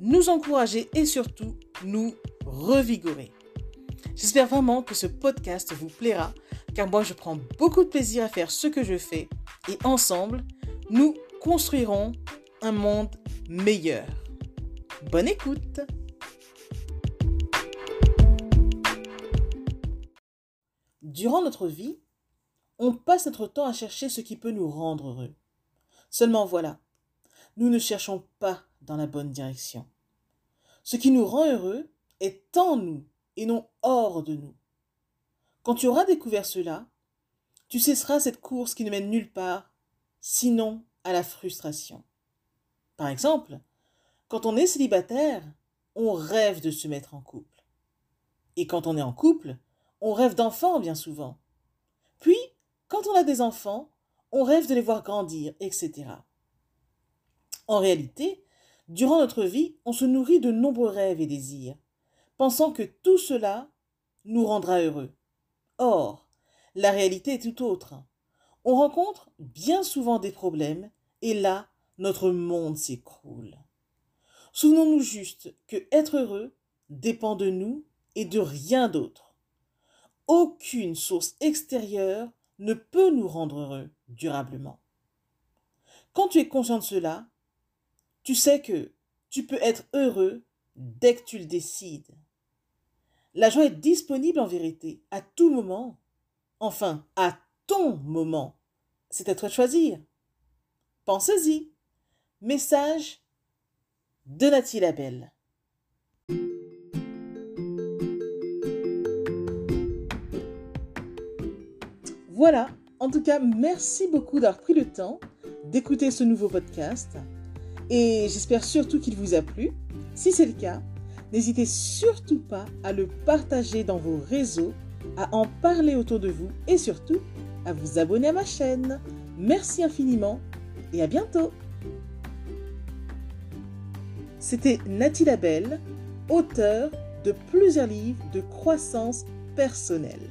nous encourager et surtout nous revigorer. J'espère vraiment que ce podcast vous plaira car moi je prends beaucoup de plaisir à faire ce que je fais et ensemble, nous construirons un monde meilleur. Bonne écoute Durant notre vie, on passe notre temps à chercher ce qui peut nous rendre heureux. Seulement voilà, nous ne cherchons pas dans la bonne direction. Ce qui nous rend heureux est en nous et non hors de nous. Quand tu auras découvert cela, tu cesseras cette course qui ne mène nulle part, sinon à la frustration. Par exemple, quand on est célibataire, on rêve de se mettre en couple. Et quand on est en couple, on rêve d'enfants bien souvent. Puis, quand on a des enfants, on rêve de les voir grandir, etc. En réalité, durant notre vie, on se nourrit de nombreux rêves et désirs, pensant que tout cela nous rendra heureux. Or, la réalité est tout autre. On rencontre bien souvent des problèmes, et là, notre monde s'écroule. Souvenons-nous juste que être heureux dépend de nous et de rien d'autre. Aucune source extérieure ne peut nous rendre heureux durablement. Quand tu es conscient de cela, tu sais que tu peux être heureux dès que tu le décides. La joie est disponible en vérité à tout moment. Enfin, à ton moment. C'est à toi de choisir. Pensez-y. Message de Nathalie Labelle. Voilà, en tout cas, merci beaucoup d'avoir pris le temps d'écouter ce nouveau podcast et j'espère surtout qu'il vous a plu. Si c'est le cas, n'hésitez surtout pas à le partager dans vos réseaux, à en parler autour de vous et surtout à vous abonner à ma chaîne. Merci infiniment et à bientôt. C'était Nathalie Labelle, auteure de plusieurs livres de croissance personnelle.